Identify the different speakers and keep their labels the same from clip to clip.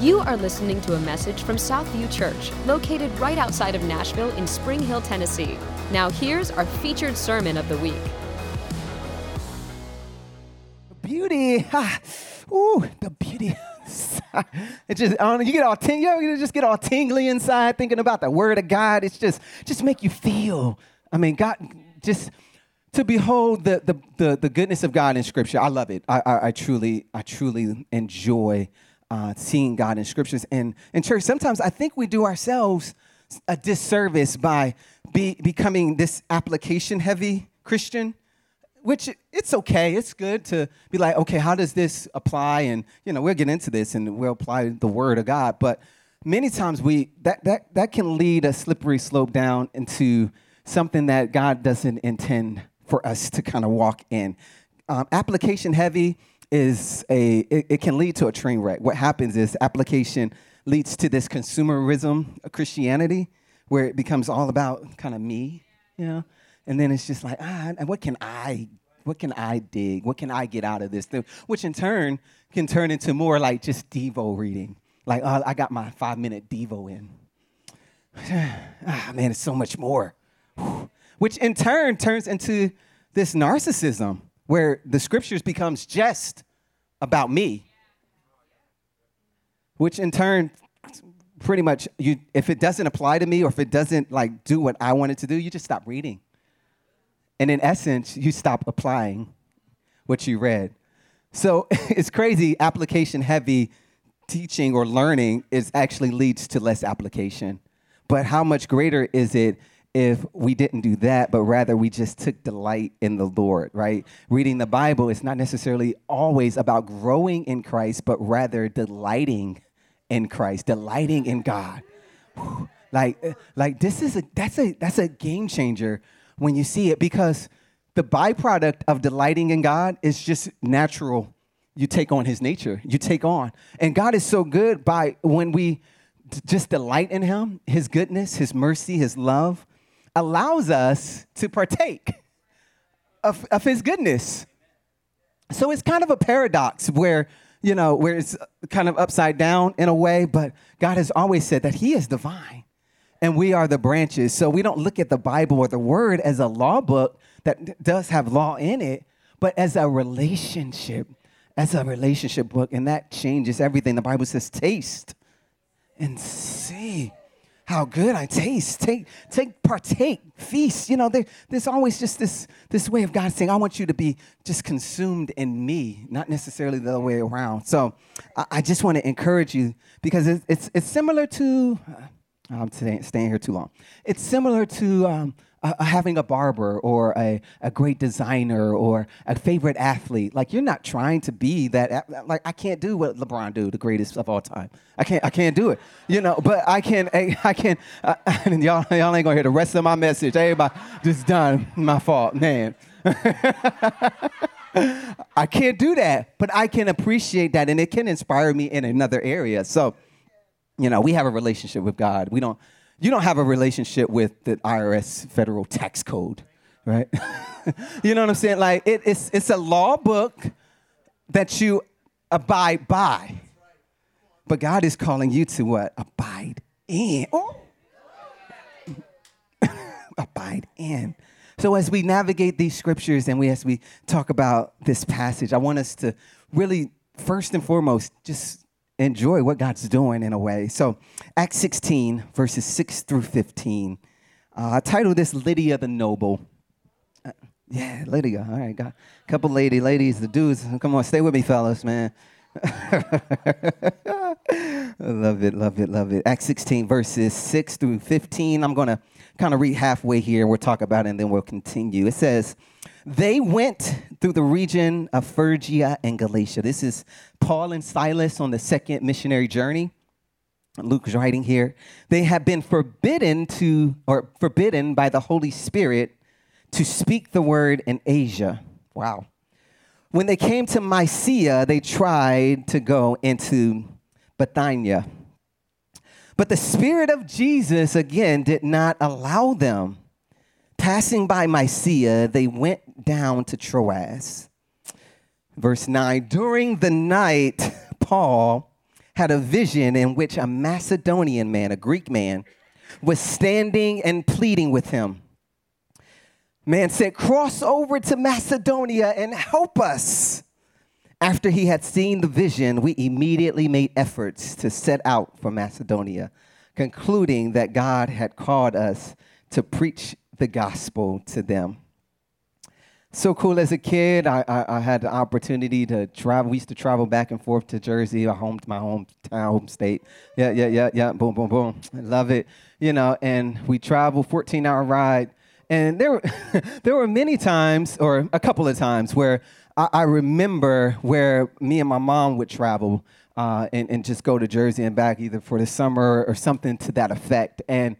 Speaker 1: You are listening to a message from Southview Church, located right outside of Nashville in Spring Hill, Tennessee. Now, here's our featured sermon of the week.
Speaker 2: Beauty, ah, ooh, the beauty. it just you get all ting, you just get all tingly inside thinking about the Word of God. It's just just make you feel. I mean, God, just to behold the the the, the goodness of God in Scripture. I love it. I, I, I truly I truly enjoy uh, seeing God in scriptures. And in church, sometimes I think we do ourselves a disservice by be, becoming this application heavy Christian, which it's okay. It's good to be like, okay, how does this apply? And, you know, we'll get into this and we'll apply the word of God. But many times we, that, that, that can lead a slippery slope down into something that God doesn't intend for us to kind of walk in. Um, application heavy is a it, it, can lead to a train wreck. What happens is application leads to this consumerism of Christianity where it becomes all about kind of me, you know? And then it's just like, ah, what can I what can I dig? What can I get out of this? thing, Which in turn can turn into more like just Devo reading. Like, oh, I got my five minute Devo in. ah, man, it's so much more. Which in turn turns into this narcissism where the scriptures becomes just about me which in turn pretty much you if it doesn't apply to me or if it doesn't like do what i want it to do you just stop reading. And in essence you stop applying what you read. So it's crazy application heavy teaching or learning is actually leads to less application. But how much greater is it if we didn't do that, but rather we just took delight in the Lord, right? Reading the Bible is not necessarily always about growing in Christ, but rather delighting in Christ, delighting in God. Like, eh, like this is a that's a that's a game changer when you see it because the byproduct of delighting in God is just natural. You take on his nature, you take on. And God is so good by when we just delight in him, his goodness, his mercy, his love, allows us to partake of, of his goodness. So it's kind of a paradox where, you know, where it's kind of upside down in a way, but God has always said that he is divine and we are the branches. So we don't look at the Bible or the word as a law book that does have law in it, but as a relationship, as a relationship book. And that changes everything. The Bible says, taste and see how good I taste. Take, take, partake, feast. You know, there, there's always just this, this way of God saying, I want you to be just consumed in me, not necessarily the other way around. So I, I just want to encourage you because it's, it's, it's similar to, uh, I'm staying here too long. It's similar to um, uh, having a barber or a, a great designer or a favorite athlete. Like you're not trying to be that. Like I can't do what LeBron do, the greatest of all time. I can't. I can't do it. You know. But I can. I can. Uh, and y'all, y'all ain't gonna hear the rest of my message. Everybody, just done. My fault, man. I can't do that, but I can appreciate that, and it can inspire me in another area. So, you know, we have a relationship with God. We don't you don't have a relationship with the IRS federal tax code, right? you know what I'm saying? Like it, it's it's a law book that you abide by. But God is calling you to what? Abide in. Oh. abide in. So as we navigate these scriptures and we as we talk about this passage, I want us to really first and foremost just enjoy what God's doing in a way. So, Acts 16, verses 6 through 15. Uh, I titled this Lydia the Noble. Uh, yeah, Lydia. All right, got a couple lady, ladies, the dudes. Come on, stay with me, fellas, man. love it, love it, love it. Acts 16, verses 6 through 15. I'm going to kind of read halfway here. We'll talk about it and then we'll continue. It says, they went through the region of Phrygia and Galatia. This is Paul and Silas on the second missionary journey. Luke's writing here. They have been forbidden to, or forbidden by the Holy Spirit to speak the word in Asia. Wow. When they came to Mysia, they tried to go into Bithynia. But the Spirit of Jesus, again, did not allow them. Passing by Mysia, they went down to Troas. Verse 9 During the night, Paul had a vision in which a Macedonian man, a Greek man, was standing and pleading with him. Man said, Cross over to Macedonia and help us. After he had seen the vision, we immediately made efforts to set out for Macedonia, concluding that God had called us to preach the gospel to them. So cool as a kid, I, I, I, had the opportunity to travel. We used to travel back and forth to Jersey, our home, my hometown, home state. Yeah, yeah, yeah, yeah. Boom, boom, boom. I love it. You know, and we traveled 14 hour ride. And there were, there were many times, or a couple of times, where I, I remember where me and my mom would travel uh, and, and just go to Jersey and back either for the summer or something to that effect. And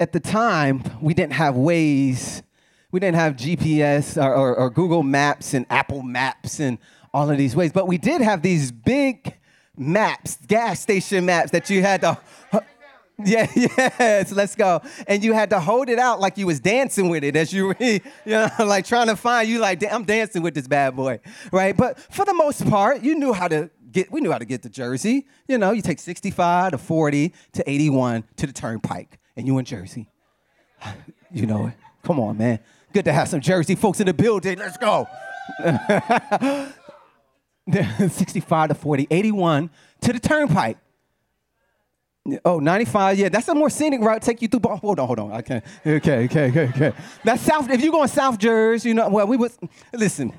Speaker 2: at the time, we didn't have Waze, we didn't have GPS or, or, or Google Maps and Apple Maps and all of these ways, but we did have these big maps, gas station maps that you had to. Yeah, yes, let's go. And you had to hold it out like you was dancing with it as you were, you know, like trying to find you like I'm dancing with this bad boy, right? But for the most part, you knew how to get. We knew how to get to Jersey. You know, you take 65 to 40 to 81 to the Turnpike, and you in Jersey. You know it. Come on, man. Good to have some Jersey folks in the building. Let's go. 65 to 40, 81 to the Turnpike. Oh, 95, yeah, that's a more scenic route. Take you through. Hold on, hold on. Okay, okay, okay, okay, okay. That's South. If you're going South Jersey, you know, well, we was. Listen,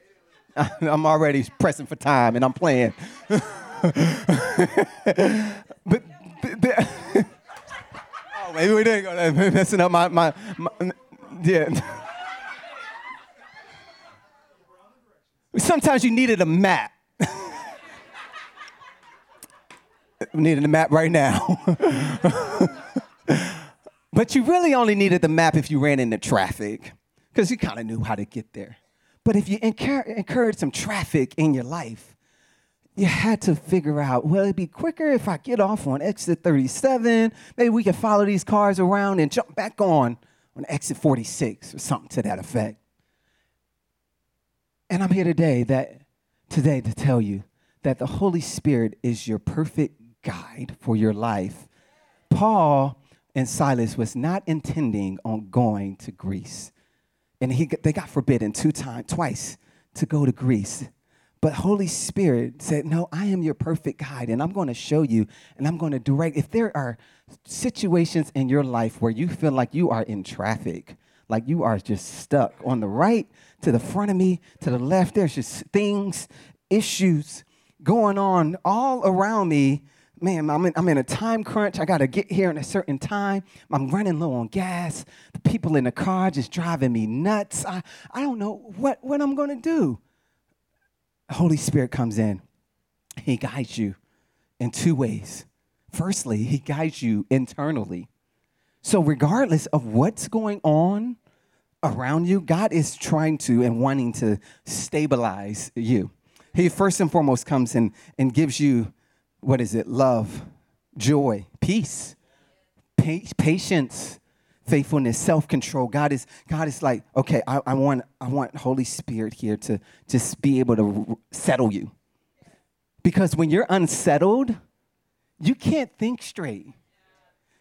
Speaker 2: I'm already pressing for time, and I'm playing. but, the, oh, maybe we didn't go messing up my, my, my yeah. Sometimes you needed a map. we needed a map right now. but you really only needed the map if you ran into traffic, because you kind of knew how to get there. But if you encourage some traffic in your life, you had to figure out, well, it'd be quicker if I get off on exit 37. Maybe we can follow these cars around and jump back on on exit 46 or something to that effect. And I'm here today that today to tell you that the Holy Spirit is your perfect guide for your life. Paul and Silas was not intending on going to Greece. And he, they got forbidden two times, twice to go to Greece. But Holy Spirit said, No, I am your perfect guide, and I'm going to show you, and I'm going to direct. If there are situations in your life where you feel like you are in traffic, like you are just stuck on the right, to the front of me, to the left, there's just things, issues going on all around me. Man, I'm in, I'm in a time crunch. I got to get here in a certain time. I'm running low on gas. The people in the car just driving me nuts. I, I don't know what, what I'm going to do. Holy Spirit comes in. He guides you in two ways. Firstly, he guides you internally. So, regardless of what's going on around you, God is trying to and wanting to stabilize you. He first and foremost comes in and gives you what is it? Love, joy, peace, pa- patience, faithfulness, self-control. God is God is like, okay, I, I, want I want Holy Spirit here to just be able to settle you. Because when you're unsettled, you can't think straight.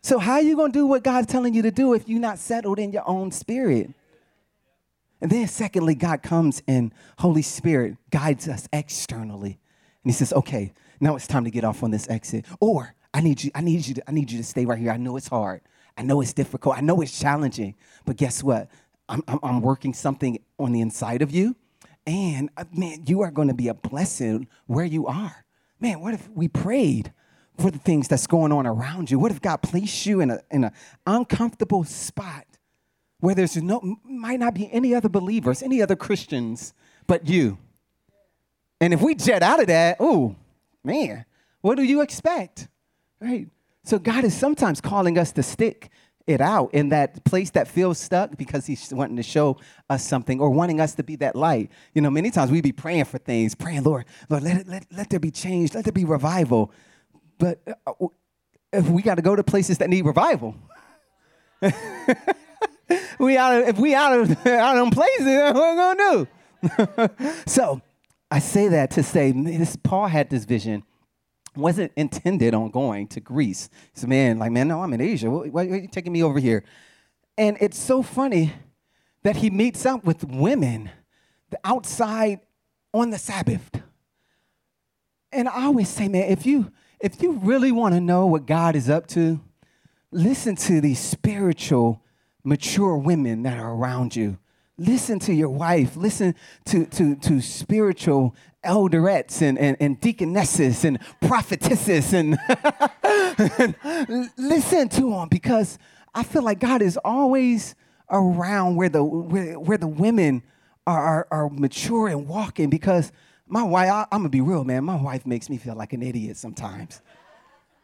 Speaker 2: So how are you gonna do what God's telling you to do if you're not settled in your own spirit? And then secondly, God comes and Holy Spirit guides us externally. And he says, okay, now it's time to get off on this exit. Or I need you, I need you to, I need you to stay right here. I know it's hard. I know it's difficult. I know it's challenging, but guess what? I'm, I'm, I'm working something on the inside of you. And uh, man, you are going to be a blessing where you are. Man, what if we prayed for the things that's going on around you? What if God placed you in an in a uncomfortable spot where there's no, might not be any other believers, any other Christians but you? And if we jet out of that, oh, man, what do you expect? Right? So God is sometimes calling us to stick it out in that place that feels stuck because he's wanting to show us something or wanting us to be that light. You know, many times we be praying for things, praying, Lord, Lord, let, it, let, let there be change, let there be revival. But uh, if we got to go to places that need revival, we out of, if we out of, out of places, what are we to do? so I say that to say, this, Paul had this vision wasn't intended on going to Greece. So man, like, man, no, I'm in Asia. Why, are you taking me over here? And it's so funny that he meets up with women outside on the Sabbath. And I always say, man, if you if you really want to know what God is up to, listen to these spiritual, mature women that are around you. Listen to your wife. Listen to, to, to spiritual elderettes and, and, and deaconesses and prophetesses and, and listen to them because I feel like God is always around where the, where, where the women are, are, are mature and walking because my wife, I, I'm gonna be real, man, my wife makes me feel like an idiot sometimes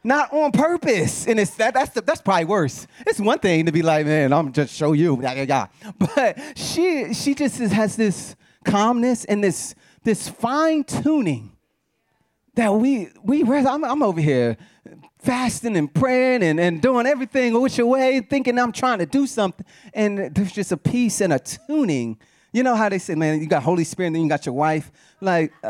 Speaker 2: not on purpose. And it's that that's the, that's probably worse. It's one thing to be like, man, I'm just show you. But she she just has this calmness and this this fine tuning that we we I'm, I'm over here fasting and praying and, and doing everything which way, thinking I'm trying to do something, and there's just a peace and a tuning. You know how they say, man, you got Holy Spirit, and then you got your wife. Like,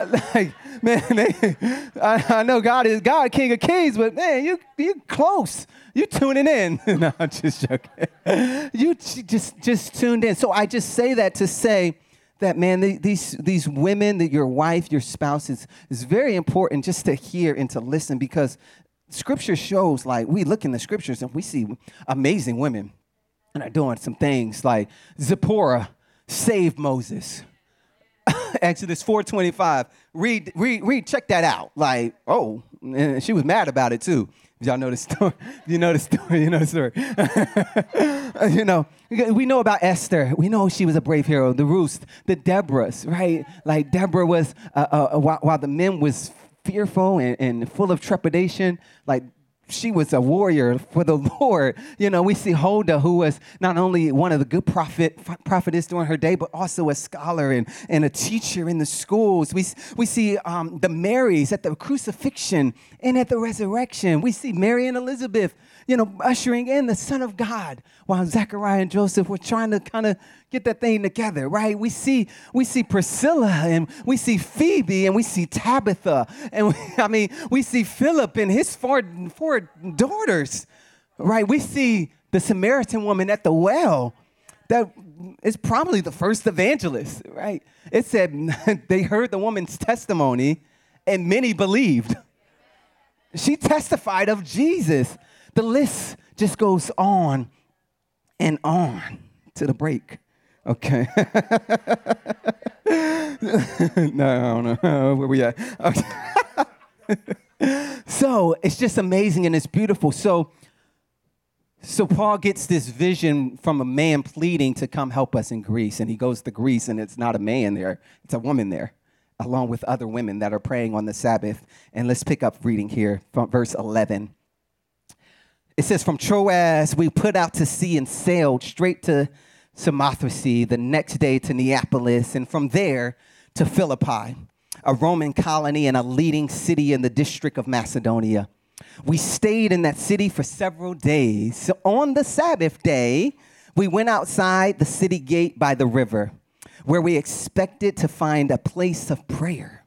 Speaker 2: like man, they, I, I, know God is God, King of Kings, but man, you you close. You tuning in. no, I'm just joking. You just just tuned in. So I just say that to say that man, these these women, that your wife, your spouse is is very important just to hear and to listen because Scripture shows like we look in the Scriptures and we see amazing women and are doing some things like Zipporah saved Moses. Exodus 4:25. Read, read, read, check that out. Like, oh, and she was mad about it too. Y'all know the story. You know the story. You know the story. you know, we know about Esther. We know she was a brave hero. The Ruth, the Deborahs, right? Like Deborah was, uh, uh, while, while the men was fearful and, and full of trepidation, like she was a warrior for the Lord. You know, we see Huldah, who was not only one of the good prophet prophetess during her day, but also a scholar and, and a teacher in the schools. We, we see um, the Marys at the crucifixion and at the resurrection. We see Mary and Elizabeth you know, ushering in the Son of God while Zechariah and Joseph were trying to kind of get that thing together, right? We see we see Priscilla and we see Phoebe and we see Tabitha and we, I mean we see Philip and his four four daughters, right? We see the Samaritan woman at the well that is probably the first evangelist, right? It said they heard the woman's testimony and many believed. She testified of Jesus. The list just goes on and on to the break. Okay. no, no, where we at? Okay. so it's just amazing and it's beautiful. So, so Paul gets this vision from a man pleading to come help us in Greece, and he goes to Greece, and it's not a man there; it's a woman there, along with other women that are praying on the Sabbath. And let's pick up reading here from verse 11. It says, From Troas, we put out to sea and sailed straight to Samothrace, the next day to Neapolis, and from there to Philippi, a Roman colony and a leading city in the district of Macedonia. We stayed in that city for several days. So on the Sabbath day, we went outside the city gate by the river, where we expected to find a place of prayer.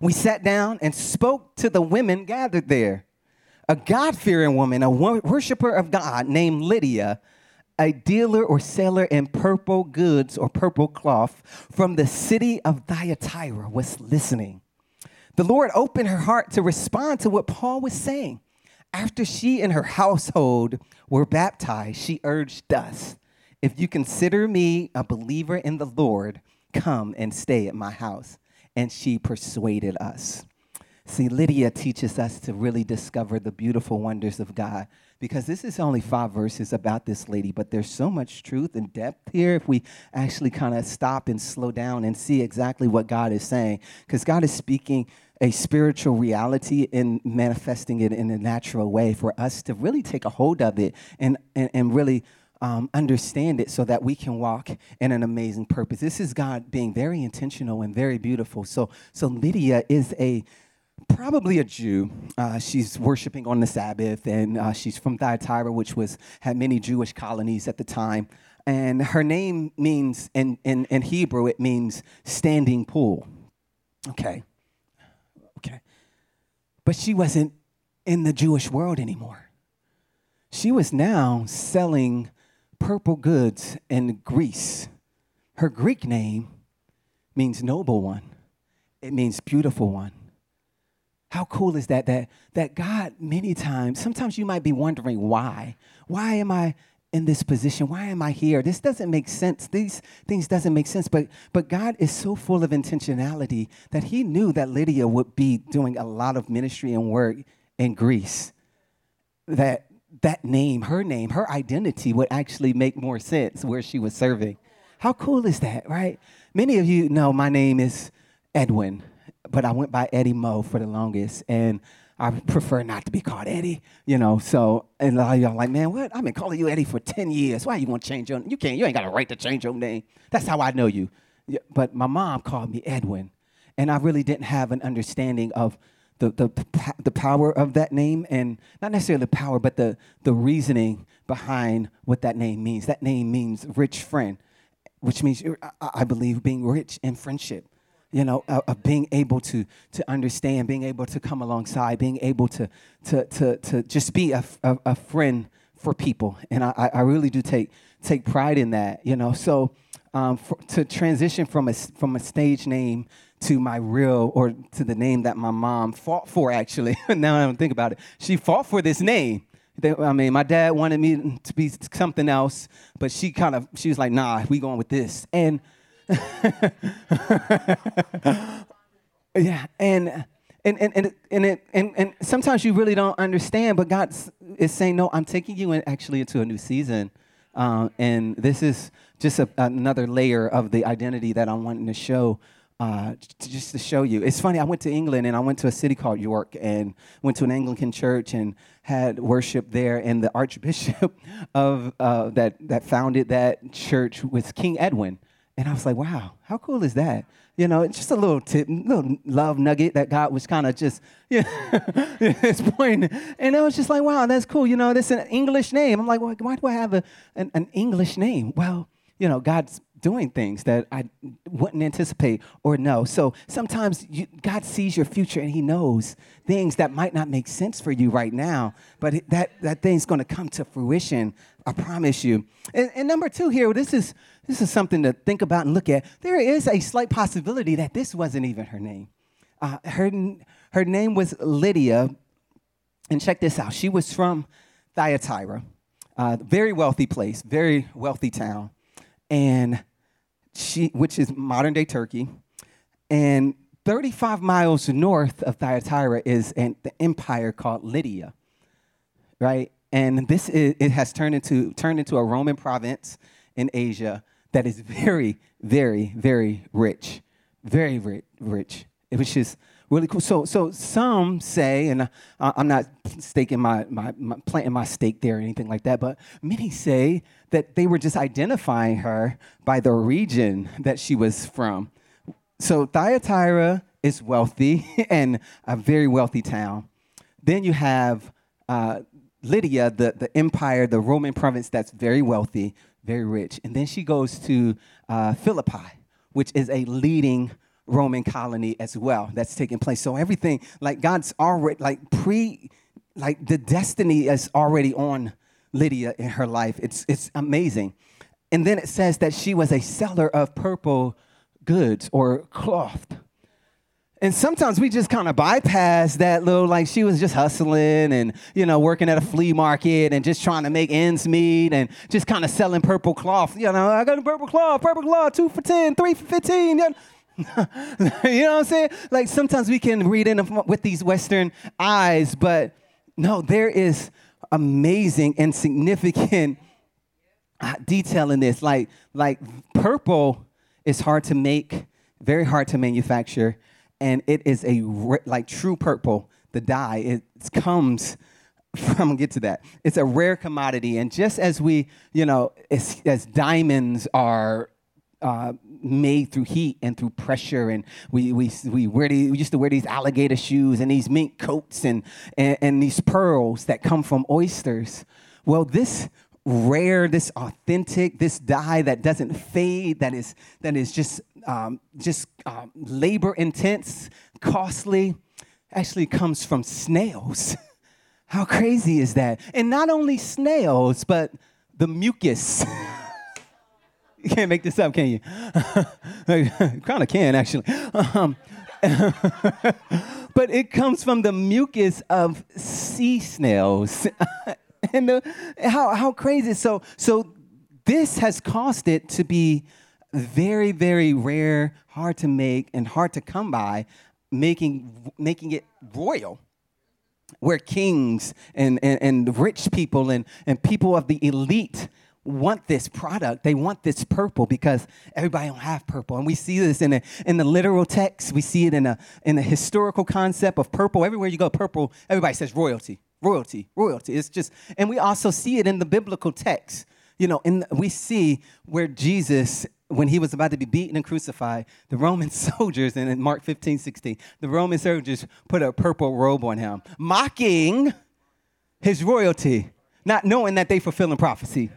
Speaker 2: We sat down and spoke to the women gathered there a God fearing woman, a worshiper of God named Lydia, a dealer or seller in purple goods or purple cloth from the city of Thyatira, was listening. The Lord opened her heart to respond to what Paul was saying. After she and her household were baptized, she urged us If you consider me a believer in the Lord, come and stay at my house. And she persuaded us. See, Lydia teaches us to really discover the beautiful wonders of God because this is only five verses about this lady, but there's so much truth and depth here if we actually kind of stop and slow down and see exactly what God is saying. Because God is speaking a spiritual reality and manifesting it in a natural way for us to really take a hold of it and, and, and really. Um, understand it so that we can walk in an amazing purpose. This is God being very intentional and very beautiful. So, so Lydia is a probably a Jew. Uh, she's worshiping on the Sabbath, and uh, she's from Thyatira, which was had many Jewish colonies at the time. And her name means in, in, in Hebrew it means standing pool. Okay. Okay. But she wasn't in the Jewish world anymore. She was now selling purple goods in Greece. Her Greek name means noble one, it means beautiful one. How cool is that? That, that God, many times, sometimes you might be wondering why. Why am I in this position? Why am I here? This doesn't make sense. These things doesn't make sense. But but God is so full of intentionality that He knew that Lydia would be doing a lot of ministry and work in Greece. That that name, her name, her identity would actually make more sense where she was serving. How cool is that, right? Many of you know my name is Edwin, but I went by Eddie Mo for the longest. And I prefer not to be called Eddie, you know. So, and a lot of y'all like, man, what? I've been calling you Eddie for 10 years. Why you to change your You can't, you ain't got a right to change your name. That's how I know you. But my mom called me Edwin. And I really didn't have an understanding of the, the, the power of that name and not necessarily the power, but the, the reasoning behind what that name means. That name means rich friend, which means, I believe, being rich in friendship you know, of, of, being able to to understand, being able to come alongside, being able to to to to just be a, a, a friend for people, and I, I really do take take pride in that, you know. So um, for, to transition from a from a stage name to my real or to the name that my mom fought for, actually. now I don't think about it, she fought for this name. I mean, my dad wanted me to be something else, but she kind of she was like, "Nah, we going with this," and yeah, and and and and and, it, and and sometimes you really don't understand, but God is saying, "No, I'm taking you in actually into a new season." Um, and this is just a, another layer of the identity that I'm wanting to show, uh, to, just to show you. It's funny. I went to England and I went to a city called York and went to an Anglican church and had worship there. And the Archbishop of uh, that that founded that church was King Edwin. And I was like, wow, how cool is that? You know, just a little tip, little love nugget that God was kind of just, yeah, it's pointing. And I was just like, wow, that's cool. You know, that's an English name. I'm like, well, why do I have a, an, an English name? Well, you know, God's doing things that I wouldn't anticipate or know. So sometimes you, God sees your future and He knows things that might not make sense for you right now, but that, that thing's going to come to fruition. I promise you. And, and number two here, this is this is something to think about and look at. There is a slight possibility that this wasn't even her name. Uh, her, her name was Lydia. And check this out. She was from Thyatira, uh, very wealthy place, very wealthy town and she, which is modern day Turkey. And 35 miles north of Thyatira is an the empire called Lydia, right? And this is, it has turned into turned into a Roman province in Asia that is very, very, very rich, very rich, rich. Which is really cool. So, so some say, and I, am not staking my, my, my, planting my stake there or anything like that, but many say that they were just identifying her by the region that she was from. So Thyatira is wealthy and a very wealthy town. Then you have uh, Lydia, the, the empire, the Roman province that's very wealthy, very rich. And then she goes to uh, Philippi, which is a leading Roman colony as well that's taking place. So everything, like God's already, like pre, like the destiny is already on Lydia in her life. It's, it's amazing. And then it says that she was a seller of purple goods or cloth. And sometimes we just kind of bypass that little, like she was just hustling and, you know, working at a flea market and just trying to make ends meet and just kind of selling purple cloth. You know, I got a purple cloth, purple cloth, two for 10, three for 15. You know? you know what I'm saying? Like sometimes we can read in with these Western eyes, but no, there is amazing and significant uh, detail in this. Like, like purple is hard to make, very hard to manufacture, and it is a like true purple. The dye it comes I'm gonna get to that. It's a rare commodity, and just as we, you know, as, as diamonds are uh, made through heat and through pressure. And we, we, we, wear these, we used to wear these alligator shoes and these mink coats and, and, and these pearls that come from oysters. Well, this rare, this authentic, this dye that doesn't fade, that is, that is just, um, just um, labor intense, costly, actually comes from snails. How crazy is that? And not only snails, but the mucus. you can't make this up, can you? kind of can, actually. Um, but it comes from the mucus of sea snails. and the, how, how crazy. So, so this has caused it to be very, very rare, hard to make, and hard to come by, making, making it royal where kings and, and, and rich people and, and people of the elite want this product. They want this purple because everybody don't have purple. And we see this in, a, in the literal text. We see it in a, in the historical concept of purple. Everywhere you go, purple, everybody says royalty, royalty, royalty. It's just, and we also see it in the biblical text. You know, and we see where Jesus when he was about to be beaten and crucified, the Roman soldiers, and in Mark 15, 16, the Roman soldiers put a purple robe on him, mocking his royalty, not knowing that they fulfilling prophecy.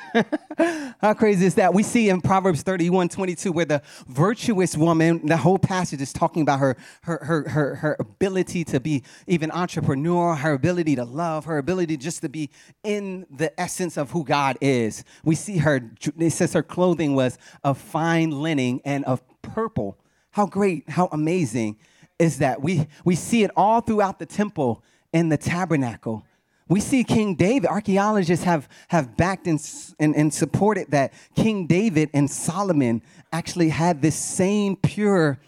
Speaker 2: How crazy is that? We see in Proverbs 31 22, where the virtuous woman, the whole passage is talking about her, her, her, her, her ability to be even entrepreneur, her ability to love, her ability just to be in the essence of who God is. We see her, it says her clothing was of fine linen and of purple. How great, how amazing is that? We, we see it all throughout the temple and the tabernacle. We see King David, archaeologists have, have backed and, and, and supported that King David and Solomon actually had this same pure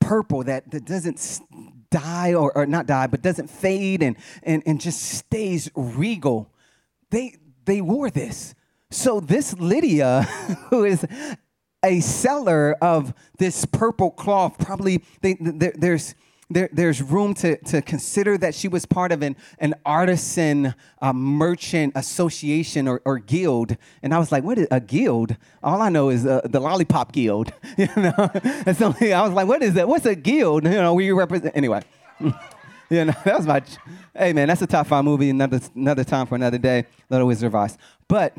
Speaker 2: purple that, that doesn't die or, or not die, but doesn't fade and, and, and just stays regal. They, they wore this. So, this Lydia, who is a seller of this purple cloth, probably they, there, there's there, there's room to, to consider that she was part of an, an artisan uh, merchant association or, or guild. And I was like, what is a guild? All I know is uh, the Lollipop Guild. you know, and so I was like, what is that? What's a guild? You know, we represent, anyway. you know, that was my, hey man, that's a top five movie, another, another time for another day, Little Wizard of Oz. But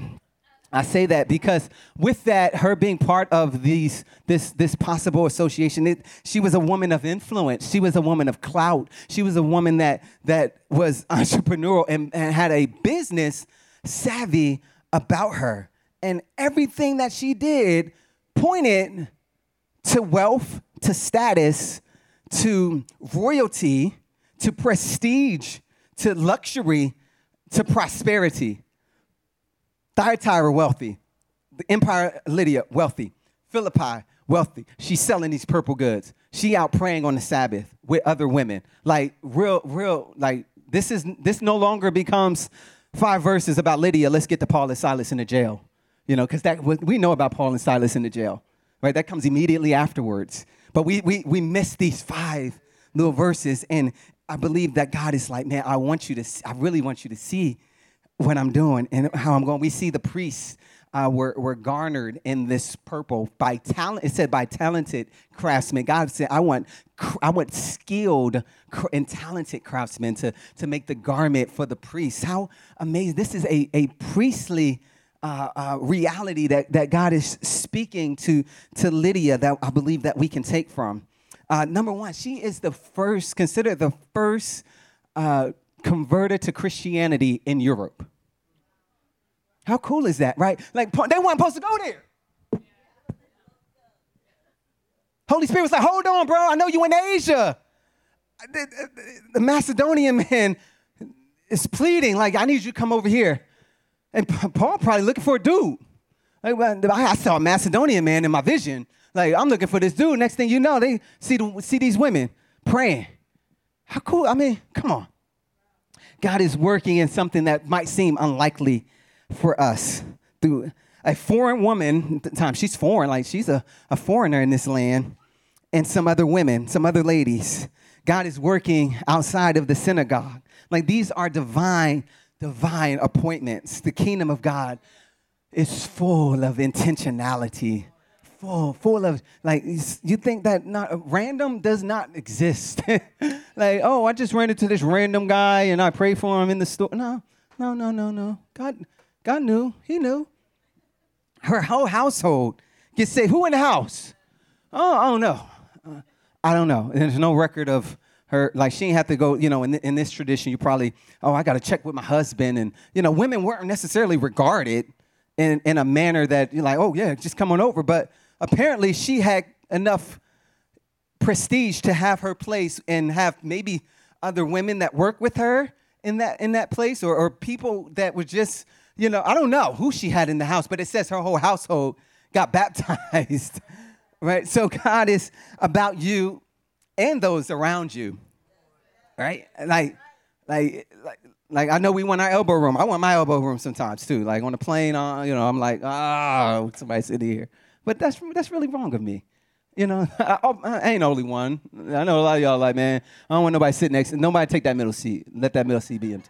Speaker 2: I say that because with that, her being part of these, this, this possible association, it, she was a woman of influence. She was a woman of clout. She was a woman that, that was entrepreneurial and, and had a business savvy about her. And everything that she did pointed to wealth, to status, to royalty, to prestige, to luxury, to prosperity. Thyatira, wealthy. The Empire Lydia, wealthy. Philippi, wealthy. She's selling these purple goods. She out praying on the Sabbath with other women. Like real, real, like this is this no longer becomes five verses about Lydia. Let's get to Paul and Silas in the jail. You know, because that we know about Paul and Silas in the jail. Right? That comes immediately afterwards. But we we we miss these five little verses. And I believe that God is like, man, I want you to, I really want you to see what I'm doing and how I'm going. We see the priests uh, were, were garnered in this purple by talent. It said by talented craftsmen. God said, I want, I want skilled and talented craftsmen to, to make the garment for the priests. How amazing. This is a, a priestly uh, uh, reality that, that God is speaking to, to Lydia that I believe that we can take from. Uh, number one, she is the first, considered the first uh, converted to Christianity in Europe. How cool is that, right? Like, they weren't supposed to go there. Holy Spirit was like, hold on, bro. I know you in Asia. The, Macedonian man is pleading, like, I need you to come over here. And Paul probably looking for a dude. Like, I saw a Macedonian man in my vision. Like, I'm looking for this dude. Next thing you know, they see, the, see these women praying. How cool. I mean, come on. God is working in something that might seem unlikely for us through a foreign woman. At the time, she's foreign, like she's a, a foreigner in this land, and some other women, some other ladies. God is working outside of the synagogue. Like these are divine, divine appointments. The kingdom of God is full of intentionality full, full of like you think that not random does not exist. like, oh, I just ran into this random guy and I prayed for him in the store. No, no, no, no, no. God, God knew. He knew. Her whole household gets saved. Who in the house? Oh, I don't know. Uh, I don't know. There's no record of her like she didn't have to go, you know, in, th- in this tradition, you probably, oh, I got to check with my husband. And, you know, women weren't necessarily regarded in, in a manner that you're like, oh, yeah, just come on over. But apparently she had enough prestige to have her place and have maybe other women that work with her in that in that place or, or people that were just you know i don't know who she had in the house but it says her whole household got baptized right so god is about you and those around you right like like like like I know we want our elbow room. I want my elbow room sometimes too. Like on the plane, uh, you know, I'm like, ah, oh, somebody sitting here. But that's that's really wrong of me. You know, I, oh, I, ain't only one. I know a lot of y'all like, man, I don't want nobody sitting next. To nobody take that middle seat. Let that middle seat be empty.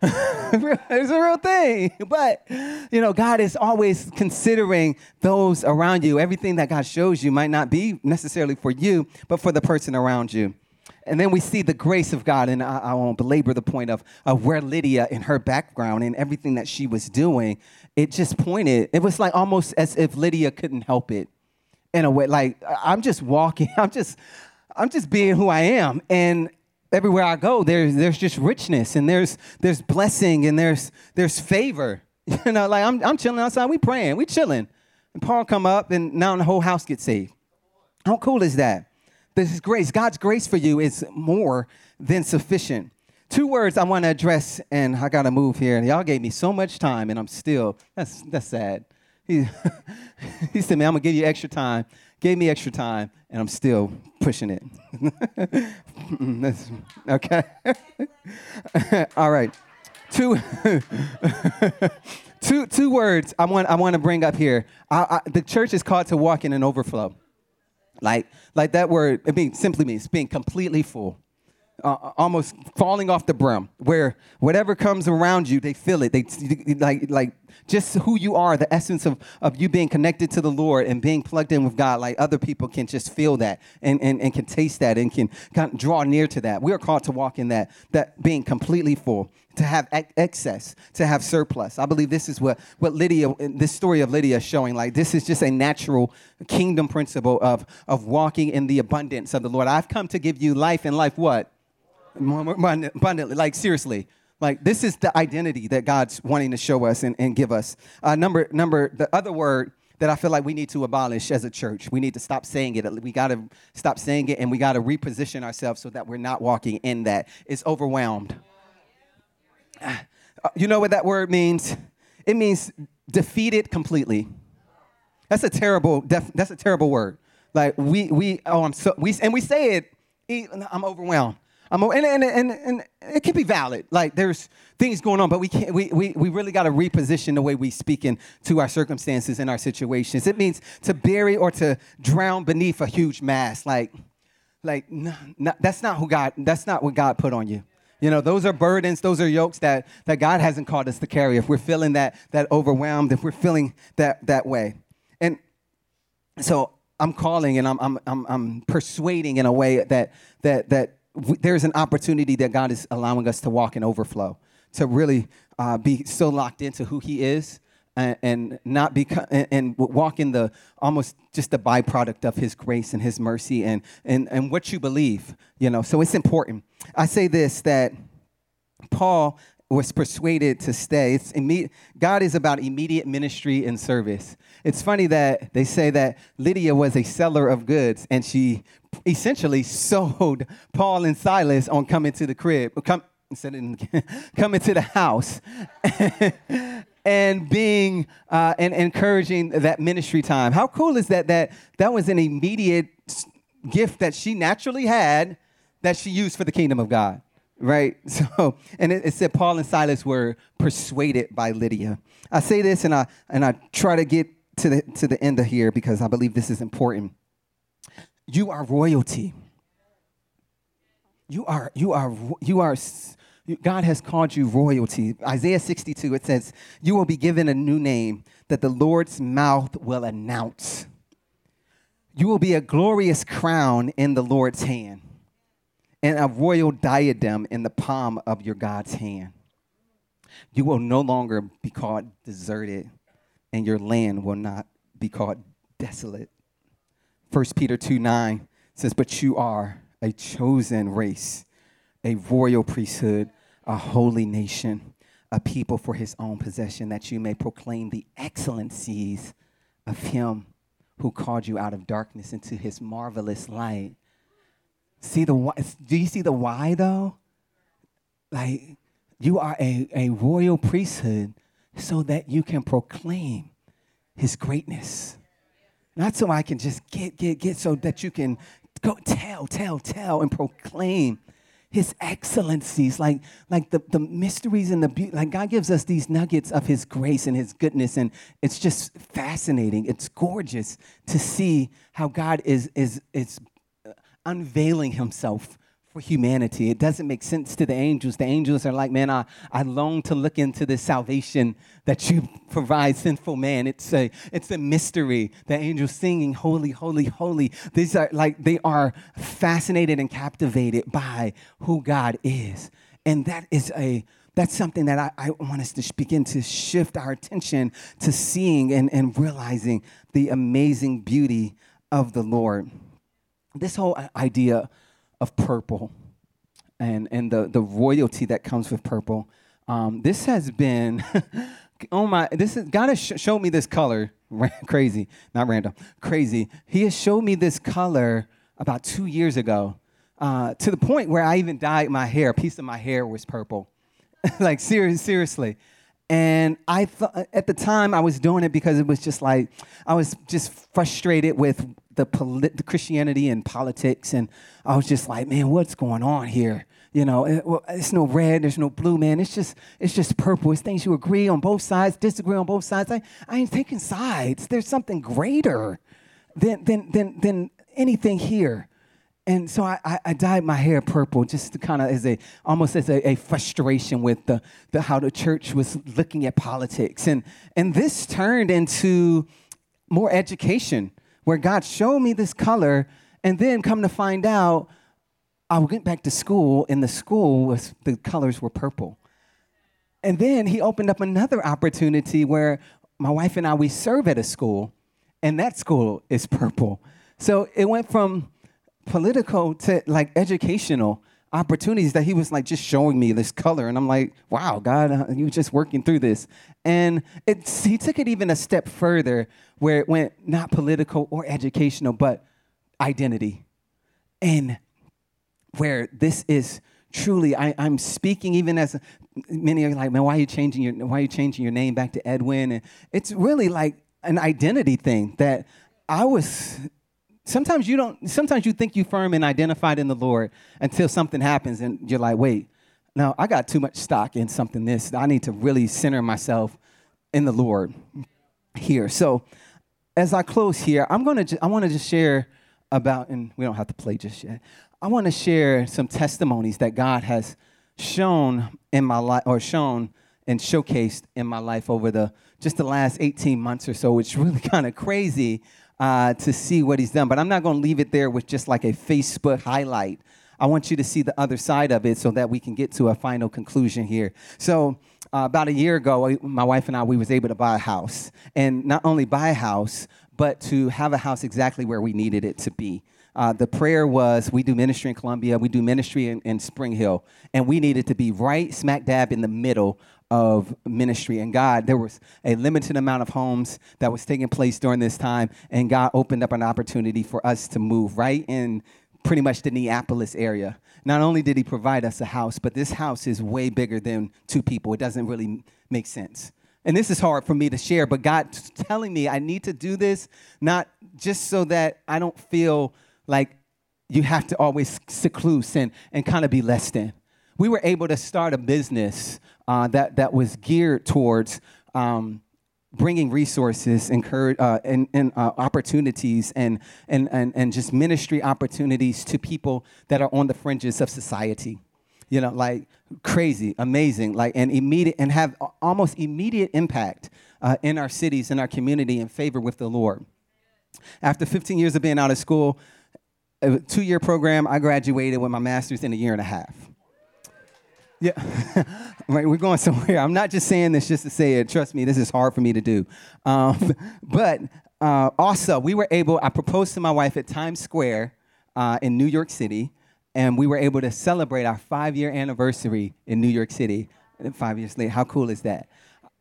Speaker 2: it's a real thing. But, you know, God is always considering those around you. Everything that God shows you might not be necessarily for you, but for the person around you. And then we see the grace of God, and I, I won't belabor the point of, of where Lydia, and her background and everything that she was doing, it just pointed, it was like almost as if Lydia couldn't help it in a way. Like I'm just walking, I'm just, I'm just being who I am. And everywhere I go, there's there's just richness and there's there's blessing and there's there's favor. You know, like I'm I'm chilling outside, we praying, we chilling. And Paul come up and now the whole house gets saved. How cool is that? This is grace. God's grace for you is more than sufficient. Two words I want to address, and I gotta move here. And y'all gave me so much time, and I'm still that's that's sad. He, he said, Man, I'm going to give you extra time. Gave me extra time, and I'm still pushing it. okay. All right. Two, two, two words I want, I want to bring up here. I, I, the church is called to walk in an overflow. Like, like that word, it means, simply means being completely full uh, almost falling off the brim, where whatever comes around you, they feel it. They like like just who you are, the essence of, of you being connected to the Lord and being plugged in with God. Like other people can just feel that and, and, and can taste that and can kind of draw near to that. We are called to walk in that, that being completely full, to have excess, to have surplus. I believe this is what, what Lydia, this story of Lydia is showing. Like this is just a natural kingdom principle of, of walking in the abundance of the Lord. I've come to give you life and life what? abundantly. Like seriously, like this is the identity that God's wanting to show us and, and give us. Uh, number number the other word that I feel like we need to abolish as a church. We need to stop saying it. We got to stop saying it, and we got to reposition ourselves so that we're not walking in that. It's overwhelmed. You know what that word means? It means defeated completely. That's a terrible. Def, that's a terrible word. Like we we oh I'm so we and we say it. I'm overwhelmed. I'm, and, and, and, and it can be valid. Like there's things going on, but we can't. We, we, we really got to reposition the way we speak into our circumstances and our situations. It means to bury or to drown beneath a huge mass. Like, like no, no, that's not who God. That's not what God put on you. You know, those are burdens, those are yokes that, that God hasn't called us to carry. If we're feeling that that overwhelmed, if we're feeling that that way, and so I'm calling and I'm I'm I'm, I'm persuading in a way that that that there's an opportunity that God is allowing us to walk in overflow, to really uh, be so locked into who He is and, not be and, and, walk in the almost just the byproduct of His grace and His mercy and, and, and what you believe, you know. So it's important. I say this that Paul was persuaded to stay. It's imme- God is about immediate ministry and service. It's funny that they say that Lydia was a seller of goods and she essentially sold Paul and Silas on coming to the crib, come, instead of coming to the house. and being uh, and encouraging that ministry time. How cool is that? That that was an immediate gift that she naturally had that she used for the kingdom of God right? So, and it, it, said Paul and Silas were persuaded by Lydia. I say this, and I and I try to get to the to the end of here because I believe this is important. You are royalty. You are you are you are. God has called you royalty. Isaiah 62, it says, You will be given a new name that the Lord's mouth will announce. You will be a glorious crown in the Lord's hand and a royal diadem in the palm of your God's hand. You will no longer be called deserted, and your land will not be called desolate. 1 Peter 2 9 says, But you are a chosen race, a royal priesthood, a holy nation, a people for his own possession, that you may proclaim the excellencies of him who called you out of darkness into his marvelous light. See the why? Do you see the why though? Like you are a, a royal priesthood so that you can proclaim his greatness. Not so I can just get, get, get, so that you can go tell, tell, tell, and proclaim his excellencies, like, like the, the mysteries and the beauty. Like God gives us these nuggets of his grace and his goodness, and it's just fascinating. It's gorgeous to see how God is, is, is uh, unveiling himself for humanity. It doesn't make sense to the angels. The angels are like, man, I, I long to look into this salvation that you provide sinful man. It's a, it's a mystery. The angels singing, holy, holy, holy. These are like, they are fascinated and captivated by who God is. And that is a, that's something that I, I, want us to begin to shift our attention to seeing and, and realizing the amazing beauty of the Lord. This whole uh, idea of purple and, and the, the royalty that comes with purple. Um, this has been, oh my, this is, God has sh- showed me this color, crazy, not random, crazy. He has showed me this color about two years ago uh, to the point where I even dyed my hair. A piece of my hair was purple. like, serious, seriously. And I thought at the time I was doing it because it was just like I was just frustrated with the, polit- the Christianity and politics, and I was just like, man, what's going on here? You know, it, well, it's no red, there's no blue, man. It's just it's just purple. It's things you agree on both sides, disagree on both sides. I, I ain't taking sides. There's something greater than than than than anything here and so I, I, I, dyed my hair purple just to kind of as a almost as a, a, frustration with the, the how the church was looking at politics. And and this turned into more education where god showed me this color and then come to find out i went back to school and the school was the colors were purple. And then he opened up another opportunity where my wife and i we serve at a school and that school is purple. So it went from political to like educational opportunities that he was like just showing me this color. And i'm like wow god uh, you just working through this. And it's, he took it even a step further where it went not political or educational but identity. And where this is truly I, am speaking even as many are like man why are you changing your why are you changing your name back to edwin? And it's really like an identity thing that i was Sometimes you don't, sometimes you think you firm and identified in the Lord until something happens and you're like, wait, no, I got too much stock in something this. I need to really center myself in the Lord here. So as I close here, I'm gonna ju- I want to just share about, and we don't have to play just yet. I want to share some testimonies that God has shown in my life, or shown and showcased in my life over the just the last 18 months or so. It's really kind of crazy uh, to see what he's done. But I'm not going to leave it there with just like a Facebook highlight. I want you to see the other side of it so that we can get to a final conclusion here. So, uh, about a year ago, my wife and I, we was able to buy a house. And not only buy a house, but to have a house exactly where we needed it to be. Uh, the prayer was we do ministry in Columbia, we do ministry in, in Spring Hill, and we needed to be right smack dab in the middle of ministry. And God, there was a limited amount of homes that was taking place during this time, and God opened up an opportunity for us to move right in pretty much the Neapolis area. Not only did He provide us a house, but this house is way bigger than two people. It doesn't really make sense. And this is hard for me to share, but God's telling me I need to do this, not just so that I don't feel like you have to always seclude and, and kind of be less than we were able to start a business uh, that, that was geared towards um, bringing resources uh, and, and uh, opportunities and, and, and, and just ministry opportunities to people that are on the fringes of society. You know like crazy amazing like and immediate and have almost immediate impact uh, in our cities in our community in favor with the lord. After 15 years of being out of school a two-year program i graduated with my master's in a year and a half yeah. We're going somewhere. I'm not just saying this just to say it. Trust me, this is hard for me to do. Um, but uh, also, we were able. I proposed to my wife at Times Square uh, in New York City. and we were able to celebrate our five year anniversary in New York City. Five years later, how cool is that?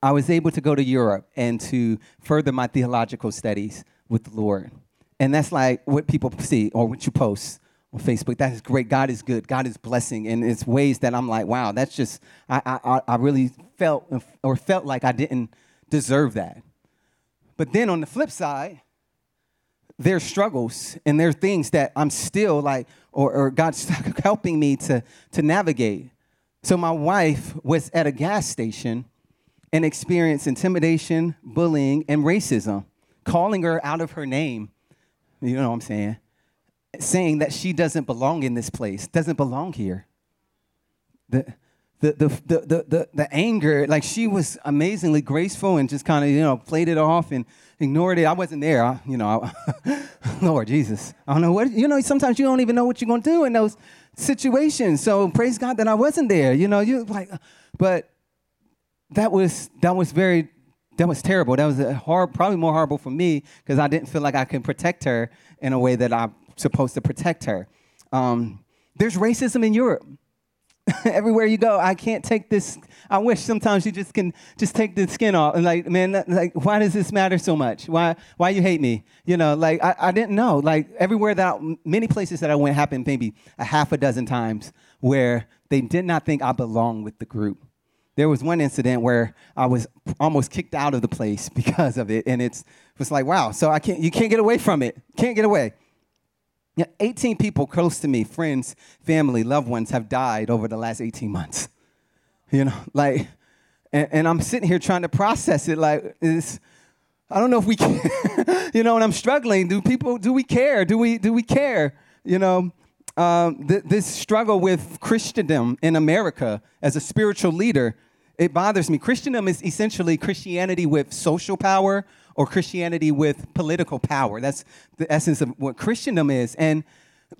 Speaker 2: I was able to go to Europe and to further my theological studies with the Lord. And that's like what people see or what you post Facebook. That is great. God is good. God is blessing. And it's ways that I'm like, wow, that's just, I, I, I really felt or felt like I didn't deserve that. But then on the flip side, there's struggles and there's things that I'm still like, or, or God's helping me to, to navigate. So my wife was at a gas station and experienced intimidation, bullying, and racism, calling her out of her name. You know what I'm saying? Saying that she doesn't belong in this place, doesn't belong here. The, the, the, the, the, the, the anger, like she was amazingly graceful and just kind of, you know, played it off and ignored it. I wasn't there, I, you know, I, Lord Jesus. I don't know what, you know, sometimes you don't even know what you're going to do in those situations. So praise God that I wasn't there, you know, you like, but that was, that was very, that was terrible. That was hard, probably more horrible for me because I didn't feel like I could protect her in a way that I'm supposed to protect her. Um, there's racism in Europe. everywhere you go, I can't take this. I wish sometimes you just can just take the skin off and like, man, like, why does this matter so much? Why, why you hate me? You know, like I, I didn't know. Like everywhere that, I, many places that I went happened maybe a half a dozen times where they did not think I belonged with the group. There was one incident where I was almost kicked out of the place because of it, and it's it was like, wow. So I can't, you can't get away from it. Can't get away. Yeah, 18 people close to me, friends, family, loved ones, have died over the last 18 months. You know, like, and, and I'm sitting here trying to process it. Like, is I don't know if we can, you know, and I'm struggling. Do people, do we care? Do we, do we care? You know, um, th- this struggle with Christendom in America as a spiritual leader, it bothers me. Christendom is essentially Christianity with social power, or Christianity with political power. That's the essence of what Christendom is. And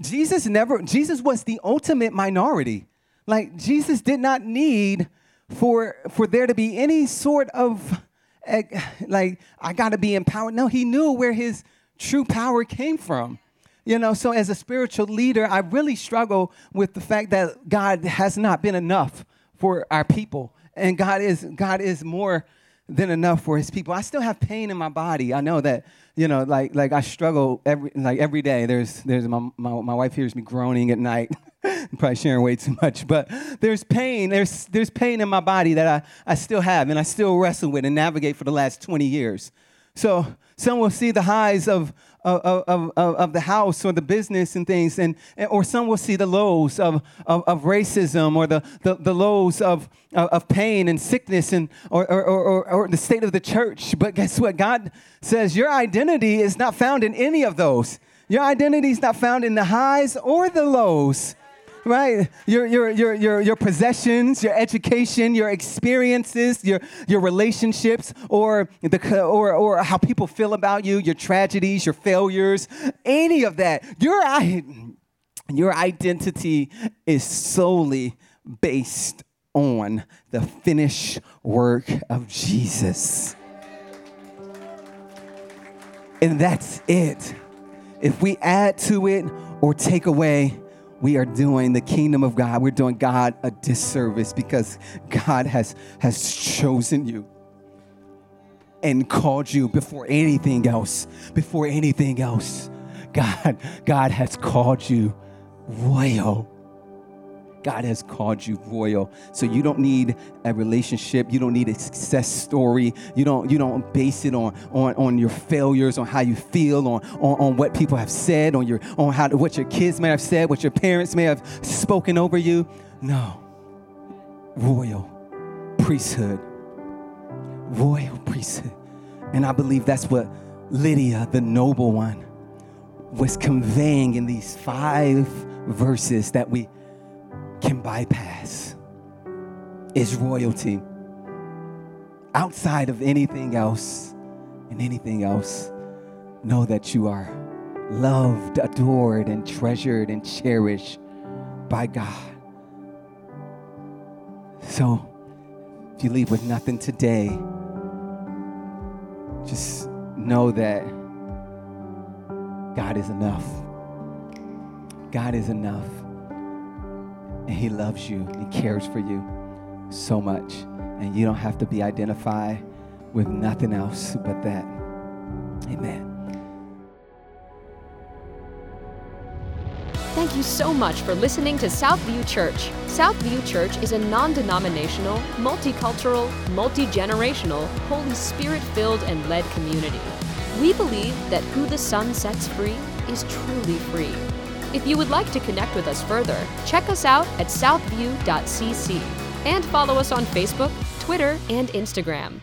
Speaker 2: Jesus never, Jesus was the ultimate minority. Like Jesus did not need for for there to be any sort of eh, like I got to be empowered. No, he knew where his true power came from. You know, so as a spiritual leader, I really struggle with the fact that God has not been enough for our people. And God is God is more than enough for his people. I still have pain in my body. I know that, you know, like like I struggle every like every day. There's there's my my, my wife hears me groaning at night. I'm probably sharing way too much, but there's pain. There's there's pain in my body that I, I still have and I still wrestle with and navigate for the last 20 years. So some will see the highs of, of, of, of, of the house or the business and things, and, or some will see the lows of, of, of racism or the, the, the lows of, of pain and sickness and, or, or, or, or the state of the church. But guess what? God says your identity is not found in any of those. Your identity is not found in the highs or the lows right? Your, your, your, your, your possessions, your education, your experiences, your, your relationships, or, the, or, or how people feel about you, your tragedies, your failures, any of that. Your, your identity is solely based on the finished work of Jesus. And that's it. If we add to it or take away, we are doing the kingdom of God, we're doing God a disservice because God has, has chosen you and called you before anything else. Before anything else, God, God has called you royal. God has called you royal. So you don't need a relationship. You don't need a success story. You don't, you don't base it on, on, on your failures, on how you feel, on, on, on what people have said, on your on how what your kids may have said, what your parents may have spoken over you. No. Royal priesthood. Royal priesthood. And I believe that's what Lydia, the noble one, was conveying in these five verses that we can bypass is royalty. Outside of anything else and anything else, know that you are loved, adored, and treasured and cherished by God. So, if you leave with nothing today, just know that God is enough. God is enough. And He loves you and cares for you so much. And you don't have to be identified with nothing else but that. Amen.
Speaker 1: Thank you so much for listening to Southview Church. Southview Church is a non denominational, multicultural, multi generational, Holy Spirit filled and led community. We believe that who the Son sets free is truly free. If you would like to connect with us further, check us out at southview.cc and follow us on Facebook, Twitter, and Instagram.